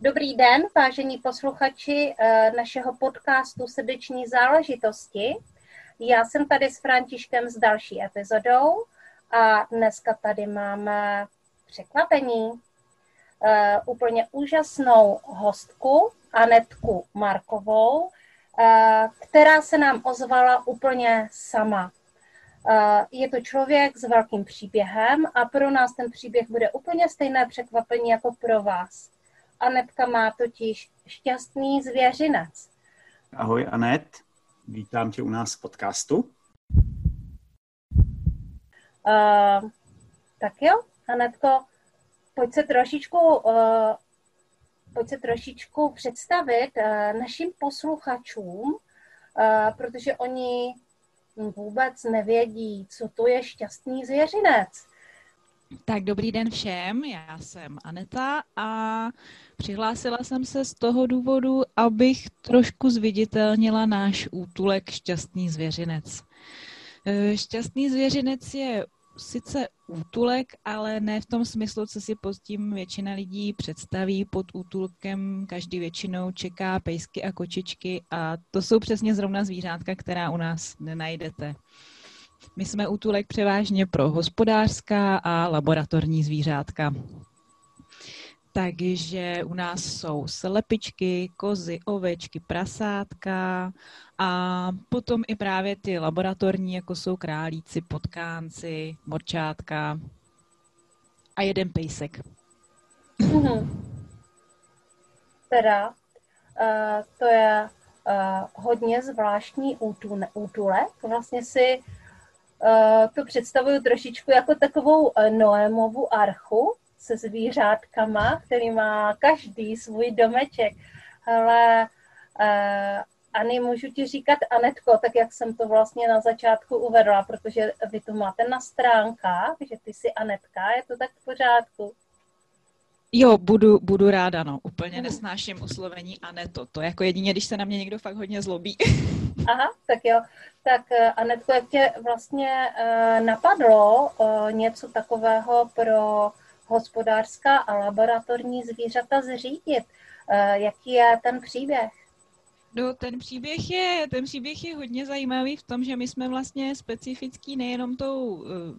Dobrý den, vážení posluchači eh, našeho podcastu Srdeční záležitosti. Já jsem tady s Františkem s další epizodou a dneska tady máme překvapení. Uh, úplně úžasnou hostku, Anetku Markovou, uh, která se nám ozvala úplně sama. Je to člověk s velkým příběhem a pro nás ten příběh bude úplně stejné překvapení jako pro vás. Anetka má totiž šťastný zvěřinec. Ahoj Anet, vítám tě u nás v podcastu. Uh, tak jo, Anetko, pojď se trošičku, uh, pojď se trošičku představit uh, našim posluchačům, uh, protože oni vůbec nevědí, co to je šťastný zvěřinec. Tak dobrý den všem, já jsem Aneta a přihlásila jsem se z toho důvodu, abych trošku zviditelnila náš útulek Šťastný zvěřinec. E, šťastný zvěřinec je sice útulek, ale ne v tom smyslu, co si pod tím většina lidí představí. Pod útulkem každý většinou čeká pejsky a kočičky a to jsou přesně zrovna zvířátka, která u nás nenajdete. My jsme útulek převážně pro hospodářská a laboratorní zvířátka. Takže u nás jsou slepičky, kozy, ovečky, prasátka a potom i právě ty laboratorní, jako jsou králíci, potkánci, morčátka a jeden pejsek. Mm-hmm. Teda, uh, to je uh, hodně zvláštní útulek. Vlastně si to představuju trošičku jako takovou Noémovu archu, se zvířátkama, který má každý svůj domeček. Ale uh, Ani, můžu ti říkat Anetko, tak jak jsem to vlastně na začátku uvedla, protože vy to máte na stránkách, že ty jsi Anetka, je to tak v pořádku? Jo, budu, budu ráda, no. Úplně nesnáším oslovení Aneto. To jako jedině, když se na mě někdo fakt hodně zlobí. Aha, tak jo. Tak eh, Anetko, jak tě vlastně uh, napadlo uh, něco takového pro hospodářská a laboratorní zvířata zřídit. Eh, jaký je ten příběh? No, ten příběh je, ten příběh je hodně zajímavý v tom, že my jsme vlastně specifický nejenom tou, eh,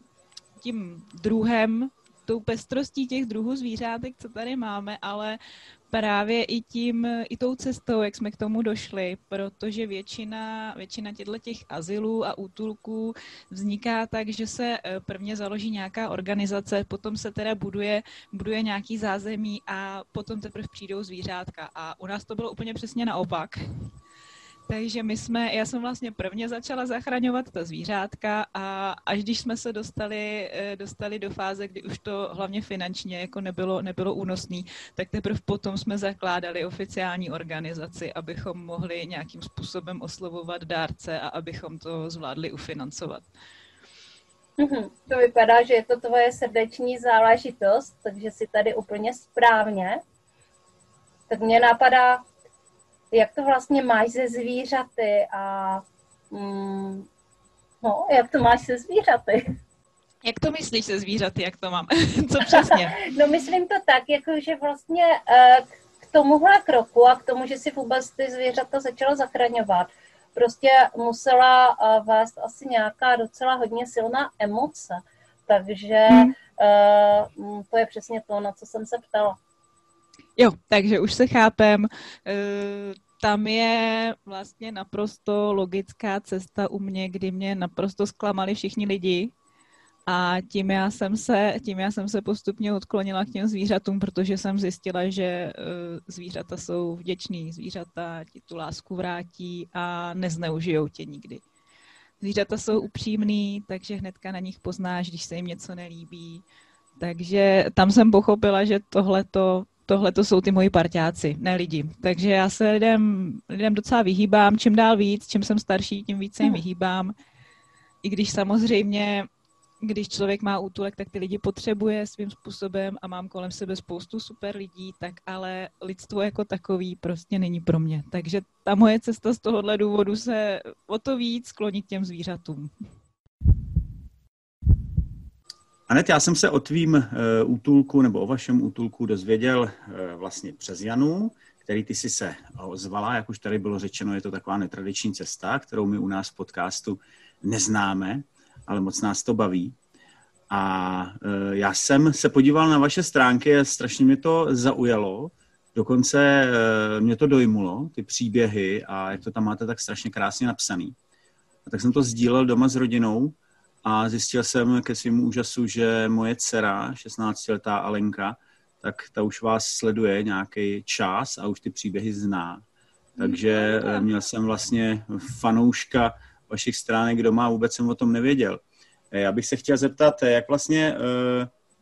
tím druhem, tou pestrostí těch druhů zvířátek, co tady máme, ale právě i tím, i tou cestou, jak jsme k tomu došli, protože většina, většina těchto těch azylů a útulků vzniká tak, že se eh, prvně založí nějaká organizace, potom se teda buduje, buduje nějaký zázemí a potom teprve přijdou zvířátka. A u nás to bylo úplně přesně naopak. Takže my jsme, já jsem vlastně prvně začala zachraňovat ta zvířátka a až když jsme se dostali, eh, dostali do fáze, kdy už to hlavně finančně jako nebylo, nebylo únosný, tak teprve potom jsme zakládali oficiální organizaci, abychom mohli nějakým způsobem oslovovat dárce a abychom to zvládli ufinancovat. Mm-hmm. To vypadá, že je to tvoje srdeční záležitost, takže si tady úplně správně. Tak mě napadá, jak to vlastně máš se zvířaty a mm, no, jak to máš se zvířaty. Jak to myslíš se zvířaty, jak to mám? Co přesně? no myslím to tak, jako že vlastně uh, k tomuhle kroku a k tomu, že si vůbec ty zvířata začala zachraňovat, prostě musela uh, vést asi nějaká docela hodně silná emoce. Takže hmm. uh, to je přesně to, na co jsem se ptala. Jo, takže už se chápem. Eh, tam je vlastně naprosto logická cesta u mě, kdy mě naprosto zklamali všichni lidi. A tím já, jsem se, tím já jsem se postupně odklonila k těm zvířatům, protože jsem zjistila, že uh, zvířata jsou vděční zvířata, ti tu lásku vrátí a nezneužijou tě nikdy. Zvířata jsou upřímný, takže hnedka na nich poznáš, když se jim něco nelíbí. Takže tam jsem pochopila, že tohleto, tohleto jsou ty moji parťáci, ne lidi. Takže já se lidem, lidem docela vyhýbám, čím dál víc, čím jsem starší, tím víc se jim vyhýbám. I když samozřejmě když člověk má útulek, tak ty lidi potřebuje svým způsobem a mám kolem sebe spoustu super lidí, tak ale lidstvo jako takový prostě není pro mě. Takže ta moje cesta z tohohle důvodu se o to víc skloní k těm zvířatům. Anet, já jsem se o tvým uh, útulku nebo o vašem útulku dozvěděl uh, vlastně přes Janu, který ty si se ozvala, jak už tady bylo řečeno, je to taková netradiční cesta, kterou my u nás v podcastu neznáme ale moc nás to baví. A e, já jsem se podíval na vaše stránky a strašně mě to zaujalo. Dokonce mě to dojmulo, ty příběhy a jak to tam máte tak strašně krásně napsaný. A tak jsem to sdílel doma s rodinou a zjistil jsem ke svým úžasu, že moje dcera, 16-letá Alenka, tak ta už vás sleduje nějaký čas a už ty příběhy zná. Takže e, měl jsem vlastně fanouška vašich stránek doma, vůbec jsem o tom nevěděl. Eh, já bych se chtěl zeptat, eh, jak vlastně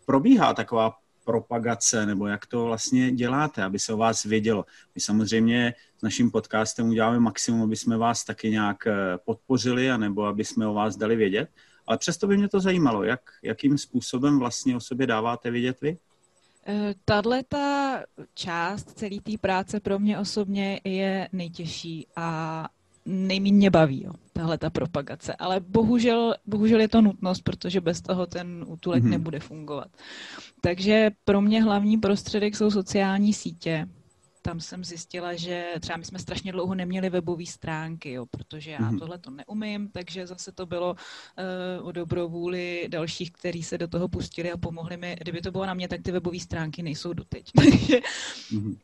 probíhá taková propagace, nebo jak to vlastně děláte, aby se o vás vědělo. My samozřejmě s naším podcastem uděláme maximum, aby jsme vás taky nějak podpořili, anebo aby jsme o vás dali vědět, ale přesto by mě to zajímalo, jak, jakým způsobem vlastně o sobě dáváte vědět vy? Tahle ta část celé té práce pro mě osobně je nejtěžší a nejméně baví, jo, tahle ta propagace. Ale bohužel, bohužel je to nutnost, protože bez toho ten útulek mm-hmm. nebude fungovat. Takže pro mě hlavní prostředek jsou sociální sítě. Tam jsem zjistila, že třeba my jsme strašně dlouho neměli webové stránky, jo, protože já mm-hmm. tohle to neumím, takže zase to bylo uh, o dobrovůli dalších, kteří se do toho pustili a pomohli mi. Kdyby to bylo na mě, tak ty webové stránky nejsou doteď. takže mm-hmm.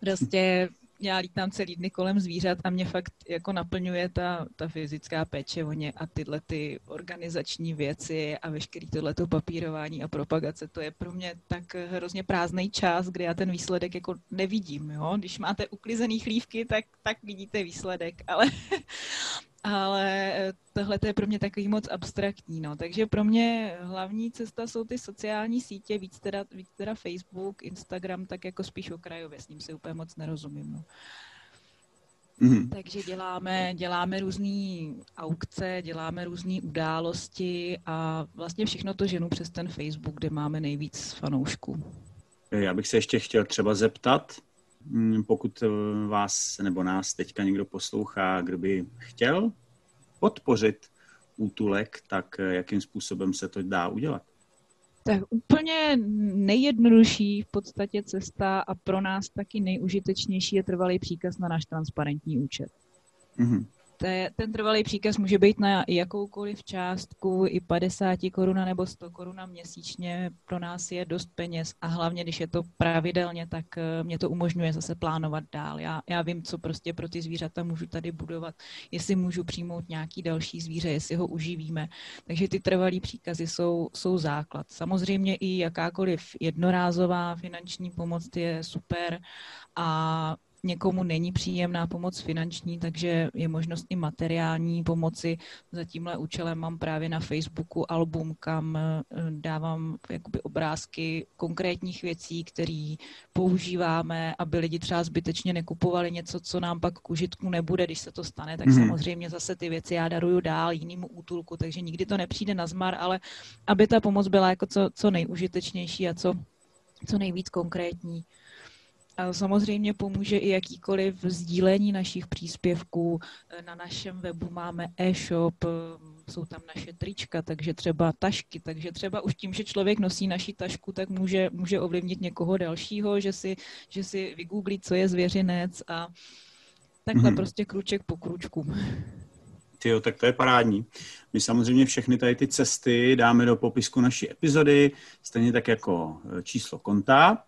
prostě já lítám celý dny kolem zvířat a mě fakt jako naplňuje ta, ta fyzická péče o ně a tyhle ty organizační věci a veškerý tohleto papírování a propagace, to je pro mě tak hrozně prázdný čas, kdy já ten výsledek jako nevidím, jo. Když máte uklizený chlívky, tak, tak vidíte výsledek, ale ale eh, tohle je pro mě takový moc abstraktní, no. Takže pro mě hlavní cesta jsou ty sociální sítě, víc teda, víc teda Facebook, Instagram, tak jako spíš okrajově, s ním si úplně moc nerozumím, no. Mm-hmm. Takže děláme, děláme různé aukce, děláme různé události a vlastně všechno to ženu přes ten Facebook, kde máme nejvíc fanoušků. Já bych se ještě chtěl třeba zeptat, Mm, pokud eh, vás nebo nás teďka někdo poslouchá, kdo by chtěl podpořit útulek, tak eh, jakým způsobem se to dá udělat? Tak úplně nejjednodušší v podstatě cesta a pro nás taky nejužitečnější je trvalý příkaz na náš transparentní účet. Mm-hmm. Te, ten trvalý příkaz může být na jakoukoliv částku, i 50 koruna nebo 100 koruna měsíčně pro nás je dost peněz a hlavně, když je to pravidelně, tak eh, mě to umožňuje zase plánovat dál. Já, já vím, co prostě pro ty zvířata můžu tady budovat, jestli můžu přijmout nějaký další zvíře, jestli ho uživíme. Takže ty trvalý příkazy jsou, jsou základ. Samozřejmě i jakákoliv jednorázová finanční pomoc je super a někomu není příjemná pomoc finanční, takže je možnost i materiální pomoci. Za tímhle účelem mám právě na Facebooku album, kam eh, dávám jakoby obrázky konkrétních věcí, které používáme, aby lidi třeba zbytečně nekupovali něco, co nám pak k užitku nebude, když se to stane, tak mm. samozřejmě zase ty věci já daruju dál jinému útulku, takže nikdy to nepřijde na zmar, ale aby ta pomoc byla jako co, co nejužitečnější a co, co nejvíc konkrétní. A samozřejmě pomůže i jakýkoliv sdílení našich příspěvků. Na našem webu máme e-shop, jsou tam naše trička, takže třeba tašky, takže třeba už tím, že člověk nosí naši tašku, tak může, může ovlivnit někoho dalšího, že si, že si vygooglí, co je zvěřinec a takhle mm-hmm. prostě kruček po kručku. Jo, tak to je parádní. My samozřejmě všechny tady ty cesty dáme do popisku naší epizody, stejně tak jako číslo konta.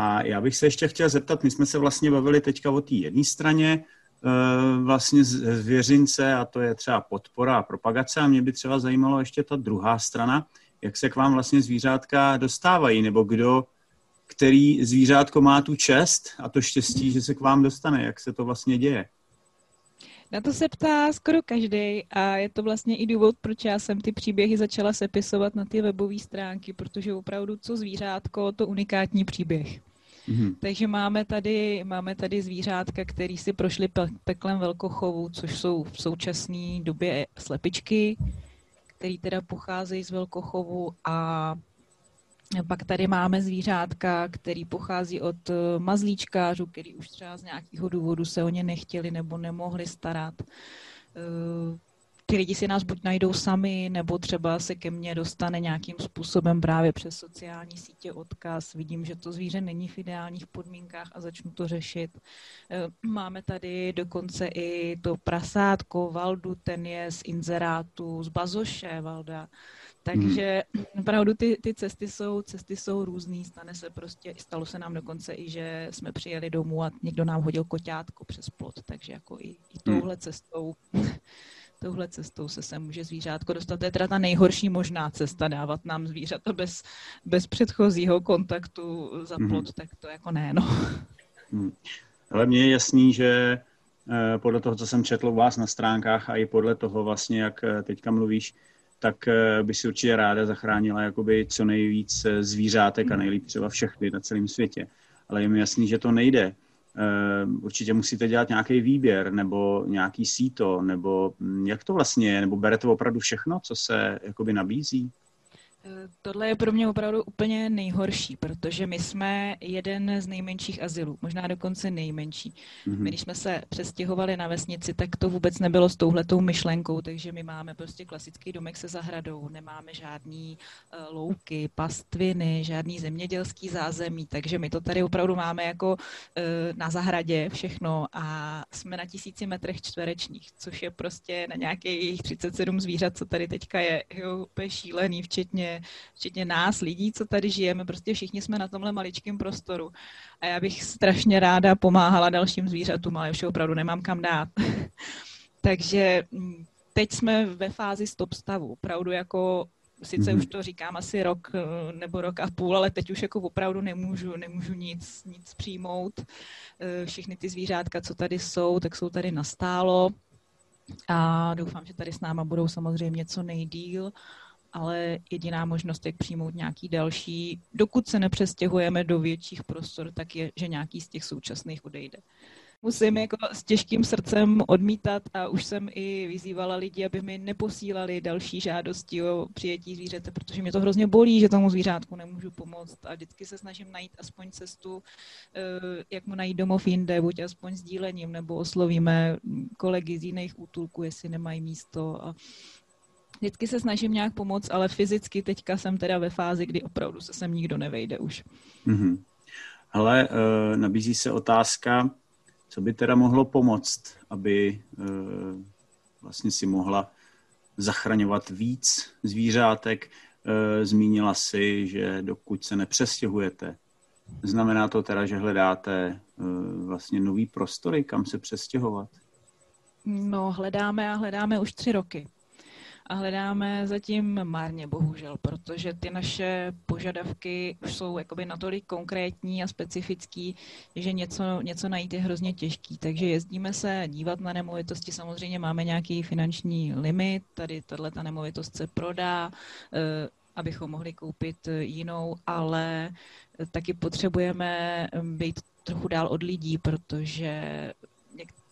A já bych se ještě chtěl zeptat, my jsme se vlastně bavili teďka o té jedné straně, eh, vlastně zvěřince a to je třeba podpora a propagace a mě by třeba zajímalo ještě ta druhá strana, jak se k vám vlastně zvířátka dostávají, nebo kdo, který zvířátko má tu čest a to štěstí, že se k vám dostane, jak se to vlastně děje. Na to se ptá skoro každý a je to vlastně i důvod, proč já jsem ty příběhy začala sepisovat na ty webové stránky, protože opravdu co zvířátko, to unikátní příběh. Mm-hmm. Takže máme tady, máme tady zvířátka, který si prošli pe- peklem velkochovu, což jsou v současné době slepičky, který teda pocházejí z velkochovu a pak tady máme zvířátka, který pochází od eh, mazlíčkářů, který už třeba z nějakého důvodu se o ně nechtěli nebo nemohli starat. Ty lidi si nás buď najdou sami, nebo třeba se ke mně dostane nějakým způsobem právě přes sociální sítě odkaz. Vidím, že to zvíře není v ideálních podmínkách a začnu to řešit. Eh, máme tady dokonce i to prasátko Valdu, ten je z inzerátu, z Bazoše Valda. Takže hmm. opravdu ty, ty cesty jsou cesty jsou různý, stane se prostě, stalo se nám dokonce i, že jsme přijeli domů a někdo nám hodil koťátko přes plot, takže jako i, i hmm. touhle cestou touhle cestou se sem může zvířátko dostat. To je teda ta nejhorší možná cesta, dávat nám zvířata bez, bez předchozího kontaktu za hmm. plot, mm. tak to jako ne, no. Mm. Ale mně je jasný, že eh, podle toho, co jsem četl u vás na stránkách a i podle toho vlastně, jak eh, teďka mluvíš, tak eh, by si určitě ráda zachránila jakoby co nejvíc zvířátek a nejlíp třeba všechny na celém světě. Ale je mi jasný, že to nejde. Eh, určitě musíte dělat nějaký výběr nebo nějaký síto, nebo hm, jak to vlastně je, nebo berete opravdu všechno, co se jakoby nabízí? Tohle je pro mě opravdu úplně nejhorší, protože my jsme jeden z nejmenších azylů, možná dokonce nejmenší. Mm-hmm. My, když jsme se přestěhovali na vesnici, tak to vůbec nebylo s touhletou myšlenkou, takže my máme prostě klasický domek se zahradou, nemáme žádný uh, louky, pastviny, žádný zemědělský zázemí, takže my to tady opravdu máme jako uh, na zahradě všechno a jsme na tisíci metrech čtverečních, což je prostě na nějakých 37 zvířat, co tady teďka je, jo, úplně šílený, včetně včetně, nás, lidí, co tady žijeme, prostě všichni jsme na tomhle maličkém prostoru. A já bych strašně ráda pomáhala dalším zvířatům, ale už opravdu nemám kam dát. Takže mm, teď jsme ve fázi stop stavu. Opravdu jako sice mm-hmm. už to říkám asi rok eh, nebo rok a půl, ale teď už jako opravdu nemůžu, nemůžu nic, nic přijmout. Eh, všechny ty zvířátka, co tady jsou, tak jsou tady nastálo a doufám, že tady s náma budou samozřejmě co nejdíl ale jediná možnost, jak přijmout nějaký další, dokud se nepřestěhujeme do větších prostor, tak je, že nějaký z těch současných odejde. Musím jako s těžkým srdcem odmítat a už jsem i vyzývala lidi, aby mi neposílali další žádosti o přijetí zvířete, protože mě to hrozně bolí, že tomu zvířátku nemůžu pomoct. A vždycky se snažím najít aspoň cestu, eh, jak mu najít domov jinde, buď aspoň sdílením, nebo oslovíme kolegy z jiných útulků, jestli nemají místo. A Vždycky se snažím nějak pomoct, ale fyzicky teďka jsem teda ve fázi, kdy opravdu se sem nikdo nevejde už. Mm-hmm. Ale uh, nabízí se otázka, co by teda mohlo pomoct, aby uh, vlastně si mohla zachraňovat víc zvířátek. Uh, zmínila si, že dokud se nepřestěhujete, znamená to teda, že hledáte uh, vlastně nový prostory, kam se přestěhovat? No, hledáme a hledáme už tři roky a hledáme zatím marně, bohužel, protože ty naše požadavky už jsou jakoby natolik konkrétní a specifický, že něco, něco najít je hrozně těžký. Takže jezdíme se dívat na nemovitosti, samozřejmě máme nějaký finanční limit, tady tahle ta nemovitost se prodá, eh, abychom mohli koupit jinou, ale taky potřebujeme být trochu dál od lidí, protože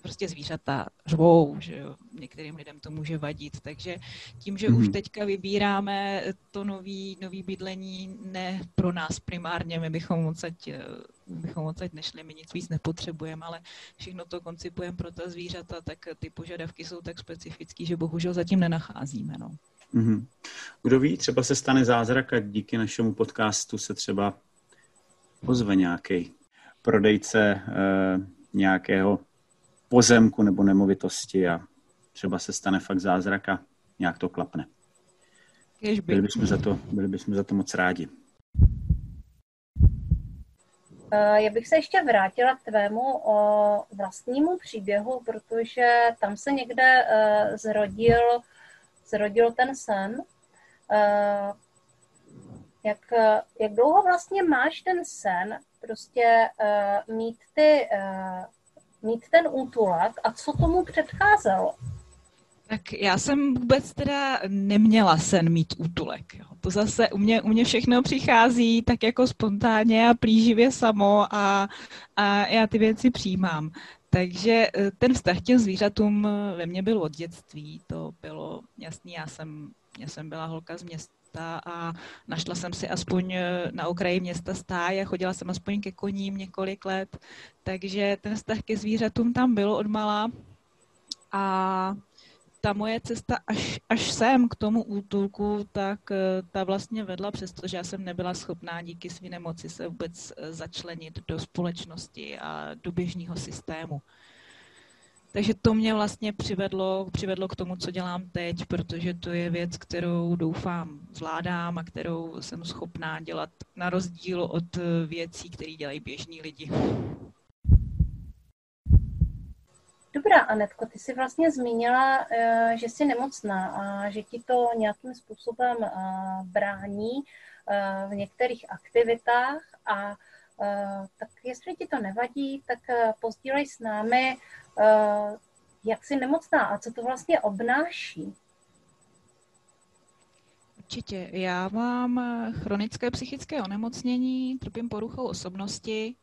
prostě zvířata řvou, že jo, některým lidem to může vadit, takže tím, že mm. už teďka vybíráme to nový, nový bydlení ne pro nás primárně, my bychom odsaď, my bychom odsaď nešli, my nic víc nepotřebujeme, ale všechno to koncipujeme pro ta zvířata, tak ty požadavky jsou tak specifický, že bohužel zatím nenacházíme. No. Mm-hmm. Kdo ví, třeba se stane zázrak a díky našemu podcastu se třeba pozve nějaký prodejce e, nějakého pozemku nebo nemovitosti a třeba se stane fakt zázrak a nějak to klapne. Byli bychom za to, byli bychom za to moc rádi. Eh, já bych se ještě vrátila k tvému o vlastnímu příběhu, protože tam se někde uh, zrodil, zrodil ten sen. Uh, jak, jak dlouho vlastně máš ten sen, prostě mít, ty, mít ten útulek a co tomu předcházelo? Tak já jsem vůbec teda neměla sen mít útulek. Jo. To zase u mě, u mě všechno přichází tak jako spontánně a plíživě samo a, a já ty věci přijímám. Takže eh, ten vztah těm zvířatům ve mně byl od dětství. To bylo jasný, já jsem, já jsem byla holka z města a našla jsem si aspoň eh, na okraji města stáj a chodila jsem aspoň ke koním několik let. Takže ten vztah ke zvířatům tam bylo od mala. A ta moje cesta až, až sem k tomu útulku, tak eh, ta vlastně vedla, přestože já jsem nebyla schopná díky své nemoci se vůbec eh, začlenit do společnosti a do běžného systému. Takže to mě vlastně přivedlo, přivedlo k tomu, co dělám teď, protože to je věc, kterou doufám zvládám a kterou jsem schopná dělat na rozdíl od eh, věcí, které dělají běžní lidi. Dobrá, Anetko, ty jsi vlastně zmínila, eh, že jsi nemocná a že ti to nějakým způsobem eh, brání v některých aktivitách a tak jestli ti to nevadí, tak pozdílej s námi, jak jsi nemocná a co to vlastně obnáší. Určitě. Já mám chronické psychické onemocnění, trpím poruchou osobnosti.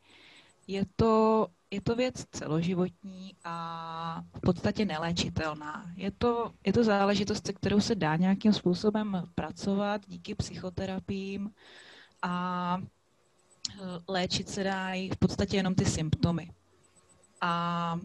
Je to je to věc celoživotní a v podstatě neléčitelná. Je to, je to záležitost, se kterou se dá nějakým způsobem pracovat díky psychoterapiím a eh, léčit se dají v podstatě jenom ty symptomy. A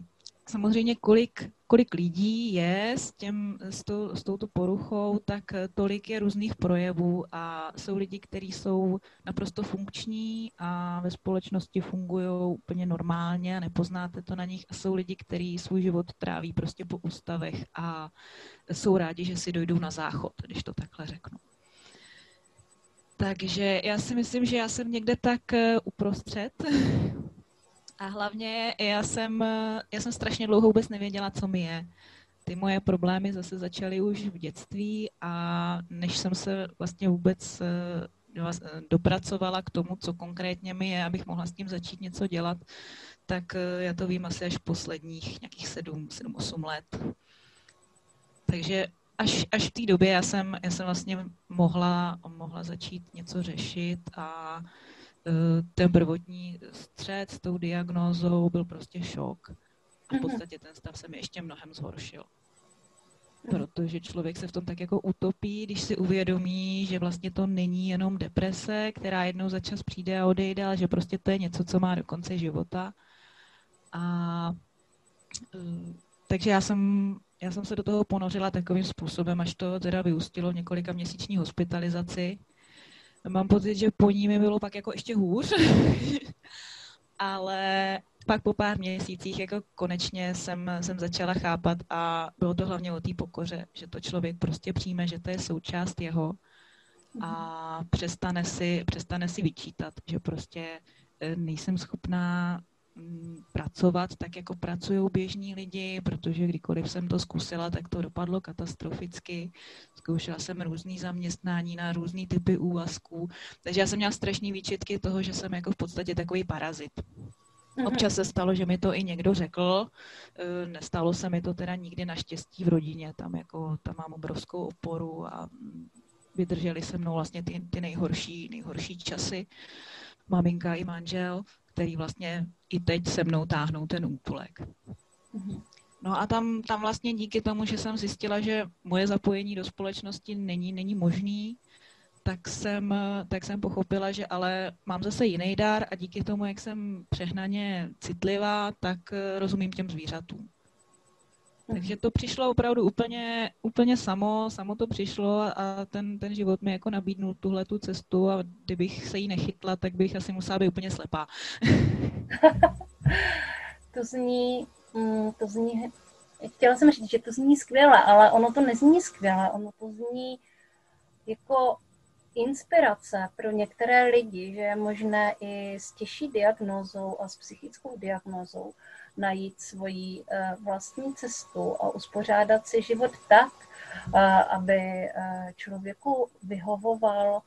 samozřejmě kolik, kolik lidí je s, těm, s, tou, s touto poruchou, tak tolik je různých projevů a jsou lidi, kteří jsou naprosto funkční a ve společnosti fungují úplně normálně a nepoznáte to na nich a jsou lidi, kteří svůj život tráví prostě po ústavech a jsou rádi, že si dojdou na záchod, když to takhle řeknu. Takže já si myslím, že já jsem někde tak eh, uprostřed a hlavně já jsem, já jsem strašně dlouho vůbec nevěděla, co mi je. Ty moje problémy zase začaly už v dětství a než jsem se vlastně vůbec eh, dopracovala k tomu, co konkrétně mi je, abych mohla s tím začít něco dělat, tak eh, já to vím asi až posledních nějakých sedm, sedm, osm let. Takže až, až v té době já jsem, já jsem vlastně mohla, mohla začít něco řešit a Eh, ten prvotní střed s tou diagnózou byl prostě šok. A v mhm. podstatě ten stav se mi ještě mnohem zhoršil. Mhm. Protože člověk se v tom tak jako utopí, když si uvědomí, že vlastně to není jenom deprese, která jednou za čas přijde a odejde, ale že prostě to je něco, co má do konce života. A eh, takže já jsem, já jsem se do toho ponořila takovým způsobem, až to teda vyústilo v několika měsíční hospitalizaci mám pocit, že po ní mi bylo pak jako ještě hůř. Ale pak po pár měsících jako konečně jsem, jsem začala chápat a bylo to hlavně o té pokoře, že to člověk prostě přijme, že to je součást jeho a přestane si, přestane si vyčítat, že prostě eh, nejsem schopná pracovat tak, jako pracují běžní lidi, protože kdykoliv jsem to zkusila, tak to dopadlo katastroficky. Zkoušela jsem různý zaměstnání na různý typy úvazků, takže já jsem měla strašné výčitky toho, že jsem jako v podstatě takový parazit. Mhm. Občas se stalo, že mi to i někdo řekl. E, nestalo se mi to teda nikdy naštěstí v rodině. Tam, jako, tam mám obrovskou oporu a vydrželi se mnou vlastně ty, ty nejhorší, nejhorší časy. Maminka i manžel který vlastně i teď se mnou táhnou ten útulek. Mhm. No a tam, tam vlastně díky tomu, že jsem zjistila, že moje zapojení do společnosti není, není možný, tak jsem, tak jsem pochopila, že ale mám zase jiný dar a díky tomu, jak jsem přehnaně citlivá, tak rozumím těm zvířatům. Takže to přišlo opravdu úplně, úplně samo, samo to přišlo a ten, ten život mi jako nabídnul tuhle tu cestu a kdybych se jí nechytla, tak bych asi musela být úplně slepá. to zní, mm, to zní, chtěla jsem říct, že to zní skvěle, ale ono to nezní skvěle, ono to zní jako inspirace pro některé lidi, že je možné i s těžší diagnózou a s psychickou diagnózou najít svoji eh, vlastní cestu a uspořádat si život tak, eh, aby eh, člověku vyhovoval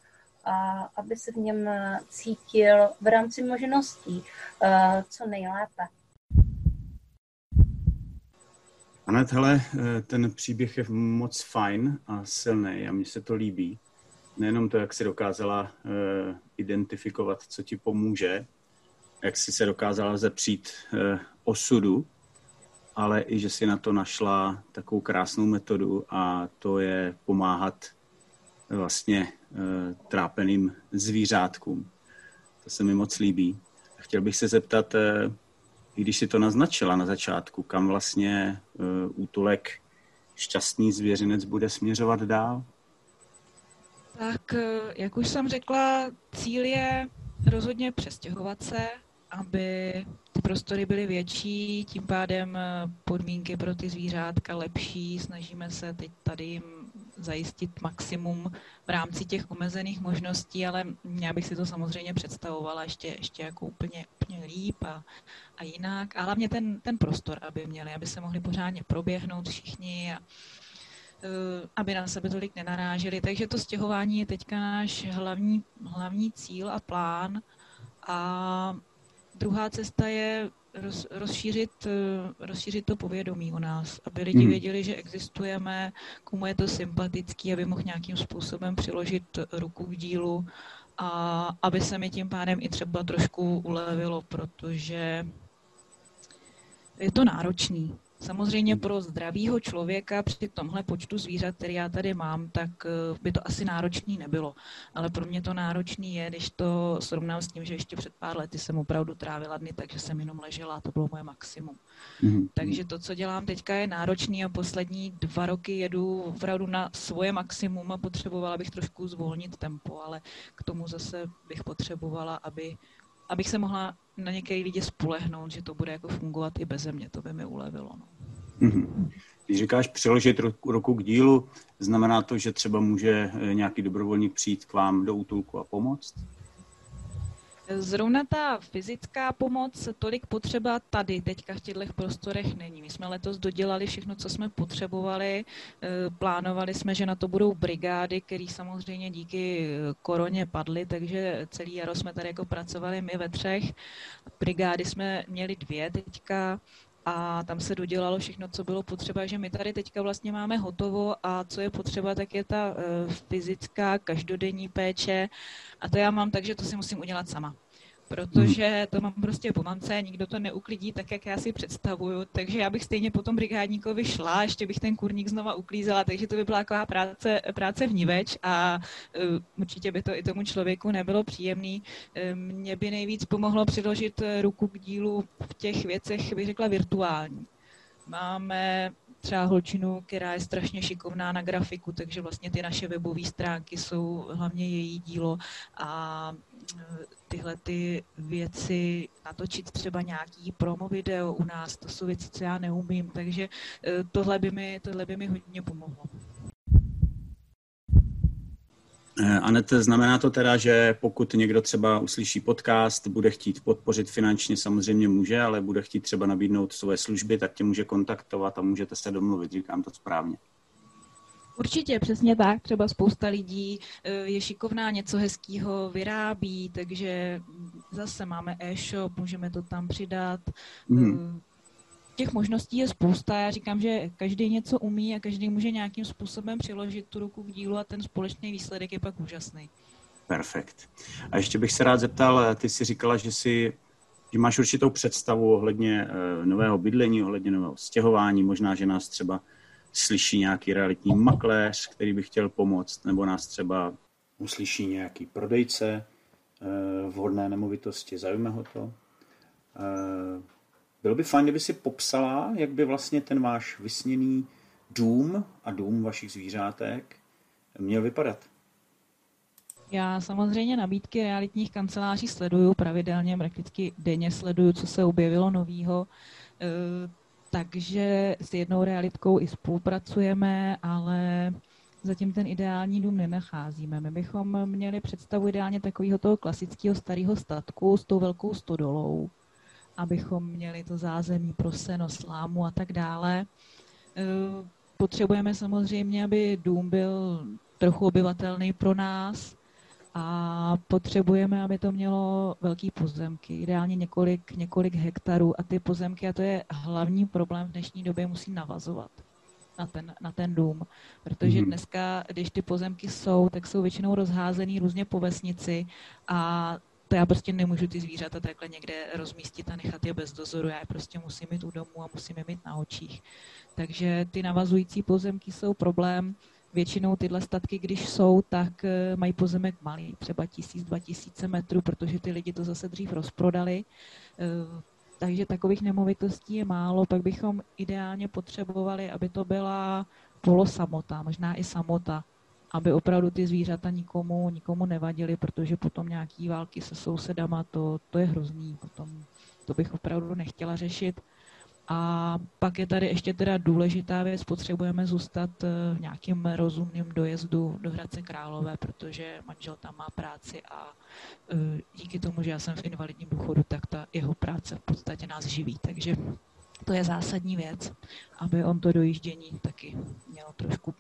a aby se v něm cítil v rámci možností co nejlépe. Anet, hele, ten příběh je moc fajn a silný a mně se to líbí. Nejenom to, jak si dokázala identifikovat, co ti pomůže, jak jsi se dokázala zepřít uh, osudu, ale i, že si na to našla takovou krásnou metodu a to je pomáhat vlastně uh, trápeným zvířátkům. To se mi moc líbí. Chtěl bych se zeptat, i když si to naznačila na začátku, kam vlastně útulek šťastný zvěřinec bude směřovat dál? Tak, jak už jsem řekla, cíl je rozhodně přestěhovat se, aby ty prostory byly větší, tím pádem podmínky pro ty zvířátka lepší. Snažíme se teď tady jim zajistit maximum v rámci těch omezených možností, ale já bych si to samozřejmě představovala ještě, ještě jako úplně, úplně líp a, a jinak. A hlavně ten, ten prostor, aby měli, aby se mohli pořádně proběhnout všichni a, eh, aby na sebe tolik nenaráželi. Takže to stěhování je teďka náš hlavní, hlavní cíl a plán. A druhá cesta je roz, rozšířit, eh, rozšířit to povědomí u nás, aby lidi hmm. věděli, že existujeme, komu je to sympatický, aby mohl nějakým způsobem přiložit ruku k dílu a aby se mi tím pádem i třeba trošku ulevilo, protože je to náročný. Samozřejmě pro zdravého člověka při tomhle počtu zvířat, který já tady mám, tak eh, by to asi náročný nebylo. Ale pro mě to náročný je, když to srovnám s tím, že ještě před pár lety jsem opravdu trávila dny, takže jsem jenom ležela a to bylo moje maximum. Mm-hmm. Takže to, co dělám teďka, je náročný a poslední dva roky jedu opravdu na svoje maximum a potřebovala bych trošku zvolnit tempo, ale k tomu zase bych potřebovala, aby abych se mohla na některé lidi spolehnout, že to bude jako fungovat i bez mě, to by mi ulevilo. No. Mm-hmm. Když říkáš přiložit ruku k dílu, znamená to, že třeba může eh, nějaký dobrovolník přijít k vám do útulku a pomoct? Zrovna ta fyzická pomoc tolik potřeba tady, teďka v těchto prostorech není. My jsme letos dodělali všechno, co jsme potřebovali. Eh, plánovali jsme, že na to budou brigády, které samozřejmě díky eh, koroně padly, takže celý jaro jsme tady jako pracovali my ve třech. Brigády jsme měli dvě teďka a tam se dodělalo všechno, co bylo potřeba, že my tady teďka vlastně máme hotovo a co je potřeba, tak je ta uh, fyzická každodenní péče. A to já mám tak, že to si musím udělat sama protože to mám prostě po mamce, nikdo to neuklidí tak, jak já si představuju, takže já bych stejně po tom brigádníkovi šla, ještě bych ten kurník znova uklízela, takže to by byla taková práce, práce vníveč a uh, určitě by to i tomu člověku nebylo příjemný. Uh, mě by nejvíc pomohlo přiložit ruku k dílu v těch věcech, bych řekla, virtuální. Máme třeba holčinu, která je strašně šikovná na grafiku, takže vlastně ty naše webové stránky jsou hlavně její dílo a tyhle ty věci, natočit třeba nějaký promo video u nás, to jsou věci, co já neumím, takže e, tohle by mi, tohle by mi hodně pomohlo. Eh, Anet, znamená to teda, že pokud někdo třeba uslyší podcast, bude chtít podpořit finančně, samozřejmě může, ale bude chtít třeba nabídnout své služby, tak tě může kontaktovat a můžete se domluvit, říkám to správně. Určitě, přesně tak. Třeba spousta lidí eh, je šikovná, něco hezkého vyrábí, takže zase máme e-shop, můžeme to tam přidat. Mm těch možností je spousta. Já říkám, že každý něco umí a každý může nějakým způsobem přiložit tu ruku k dílu a ten společný výsledek je pak úžasný. Perfekt. A ještě bych se rád zeptal, ty jsi říkala, že si že máš určitou představu ohledně nového bydlení, ohledně nového stěhování, možná, že nás třeba slyší nějaký realitní makléř, který by chtěl pomoct, nebo nás třeba uslyší nějaký prodejce uh, vhodné nemovitosti, zajímá ho to. Uh, bylo by fajn, kdyby si popsala, jak by vlastně ten váš vysněný dům a dům vašich zvířátek měl vypadat. Já samozřejmě nabídky realitních kanceláří sleduju pravidelně, prakticky denně sleduju, co se objevilo novýho. Takže s jednou realitkou i spolupracujeme, ale zatím ten ideální dům nenacházíme. My bychom měli představu ideálně takového toho klasického starého statku s tou velkou stodolou, abychom měli to zázemí pro seno, slámu a tak dále. E, potřebujeme samozřejmě, aby dům byl trochu obyvatelný pro nás, a potřebujeme, aby to mělo velký pozemky, ideálně několik, několik hektarů a ty pozemky, a to je hlavní problém v dnešní době, musí navazovat na ten, na ten dům. Protože mm. dneska, když ty pozemky jsou, tak jsou většinou rozházený různě po vesnici a to já prostě nemůžu ty zvířata takhle někde rozmístit a nechat je bez dozoru. Já je prostě musím mít u domu a musím je mít na očích. Takže ty navazující pozemky jsou problém. Většinou tyhle statky, když jsou, tak eh, mají pozemek malý, třeba tisíc, dva tisíce metrů, protože ty lidi to zase dřív rozprodali. Eh, takže takových nemovitostí je málo, pak bychom ideálně potřebovali, aby to byla polosamota, možná i samota, aby opravdu ty zvířata nikomu, nikomu nevadily, protože potom nějaký války se sousedama, to, to je hrozný, potom to bych opravdu nechtěla řešit. A pak je tady ještě teda důležitá věc, potřebujeme zůstat eh, v nějakým rozumným dojezdu do Hradce Králové, protože manžel tam má práci a eh, díky tomu, že já jsem v invalidním důchodu, tak ta jeho práce v podstatě nás živí. Takže to je zásadní věc, aby on to dojíždění taky měl trošku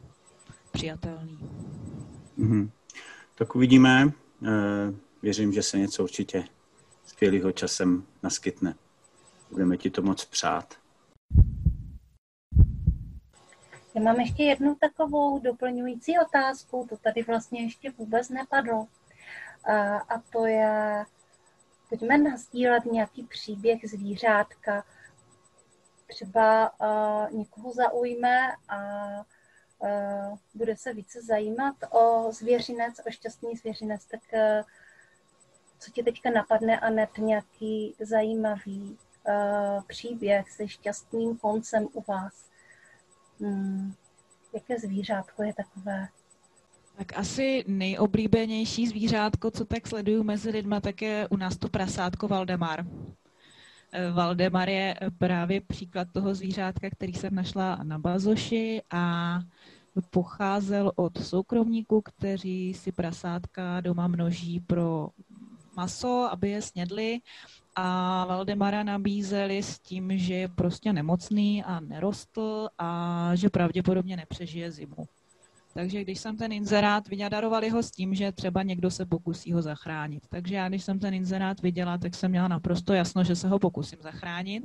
přijatelný. Mm-hmm. Tak uvidíme. Eh, věřím, že se něco určitě skvělého časem naskytne. Budeme ti to moc přát. Já mám ještě jednu takovou doplňující otázku, to tady vlastně ještě vůbec nepadlo. A, a to je, pojďme nazdílet nějaký příběh zvířátka. Třeba uh, někoho zaujme a uh, bude se více zajímat o zvěřinec, o šťastný zvěřinec, tak uh, co ti teďka napadne a net nějaký zajímavý příběh se šťastným koncem u vás? Hmm, jaké zvířátko je takové? Tak asi nejoblíbenější zvířátko, co tak sleduju mezi lidma, tak je u nás to prasátko Valdemar. Eh, Valdemar je právě příklad toho zvířátka, který jsem našla na Bazoši a pocházel od soukromníků, kteří si prasátka doma množí pro maso, aby je snědli a Valdemara nabízeli s tím, že je prostě nemocný a nerostl a že pravděpodobně nepřežije zimu. Takže když jsem ten inzerát viděla, darovali ho s tím, že třeba někdo se pokusí ho zachránit. Takže já, když jsem ten inzerát viděla, tak jsem měla naprosto jasno, že se ho pokusím zachránit.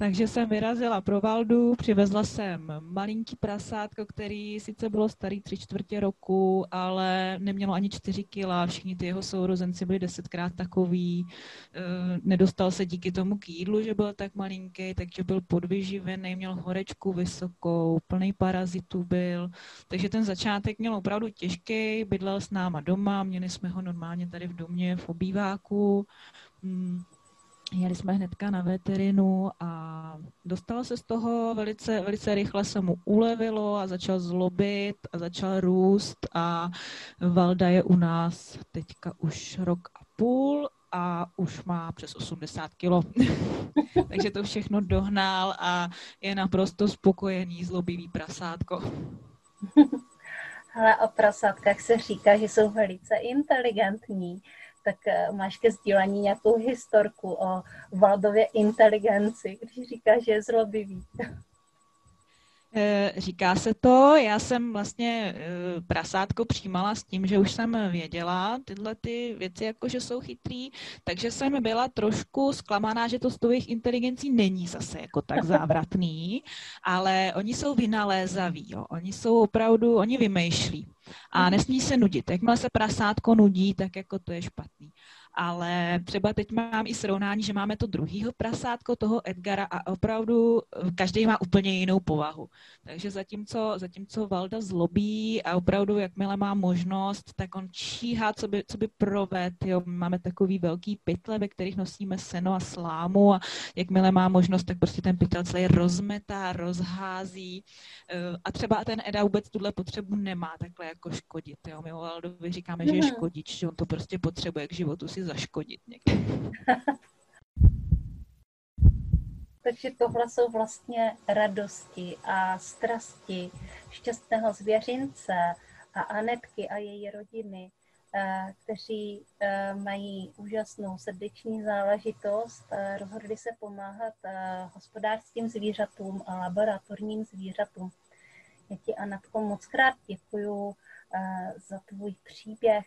Takže jsem vyrazila pro Valdu, přivezla jsem malinký prasátko, který sice bylo starý tři čtvrtě roku, ale nemělo ani čtyři kila, všichni ty jeho sourozenci byli desetkrát takový, eh, nedostal se díky tomu k jídlu, že byl tak malinký, takže byl podvyživený, měl horečku vysokou, plný parazitů byl, takže ten začátek měl opravdu těžký, bydlel s náma doma, měli jsme ho normálně tady v domě v obýváku, hmm, Jeli jsme hnedka na veterinu a dostalo se z toho velice, velice rychle se mu ulevilo a začal zlobit a začal růst a Valda je u nás teďka už rok a půl a už má přes 80 kilo. Takže to všechno dohnal a je naprosto spokojený, zlobivý prasátko. Ale o prasátkách se říká, že jsou velice inteligentní tak eh, máš ke sdílení nějakou historku o Valdově inteligenci, když říkáš, že je zlobivý. Eh, říká se to, já jsem vlastně eh, prasátko přijímala s tím, že už jsem věděla tyhle ty věci, jako že jsou chytrý, takže jsem byla trošku zklamaná, že to z jejich inteligencí není zase jako tak závratný, ale oni jsou vynalézaví, jo. oni jsou opravdu, oni vymýšlí a nesmí se nudit. Jakmile se prasátko nudí, tak jako to je špatný ale třeba teď mám i srovnání, že máme to druhýho prasátko, toho Edgara a opravdu eh, každý má úplně jinou povahu. Takže zatímco, zatímco Valda zlobí a opravdu jakmile má možnost, tak on číhá, co by, co by proved. Jo. Máme takový velký pytle, ve kterých nosíme seno a slámu a jakmile má možnost, tak prostě ten pytel celý rozmetá, rozhází. Eh, a třeba ten Eda vůbec tuhle potřebu nemá takhle jako škodit. Jo. My o Valdovi říkáme, že je mhm. škodič, že on to prostě potřebuje k životu si zaškodit někde. Takže tohle jsou vlastně radosti a strasti šťastného zvěřince a Anetky a její rodiny, eh, kteří eh, mají úžasnou srdeční záležitost, eh, rozhodli se pomáhat hospodářským zvířatům a laboratorním zvířatům. Já ti, Anatko, moc krát děkuju za tvůj příběh,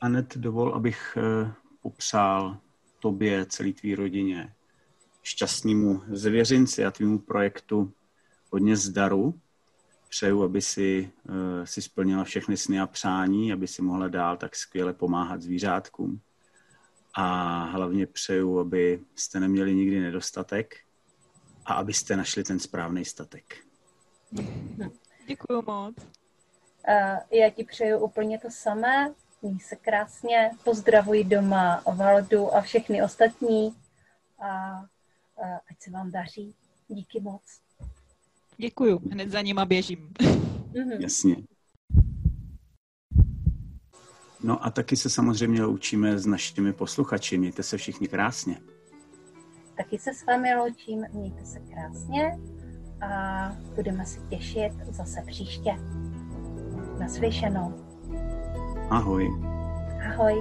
Anet, dovol, abych eh, popřál tobě, celý tvý rodině, šťastnému zvěřinci a tvýmu projektu hodně zdaru. Přeju, aby si, uh, si splnila všechny sny a přání, aby si mohla dál tak skvěle pomáhat zvířátkům. A hlavně přeju, aby jste neměli nikdy nedostatek a abyste našli ten správný statek. Děkuji moc. Uh, já ti přeju úplně to samé. Měj se krásně, pozdravuji doma Valdu a všechny ostatní a uh, ať se vám daří. Díky moc. Děkuju, hned za nima běžím. Mm-hmm. Jasně. No a taky se samozřejmě loučíme s našimi posluchači. Mějte se všichni krásně. Taky se s vámi loučím, mějte se krásně a budeme se těšit zase příště. Naslyšenou. Ahoj. Ahoj.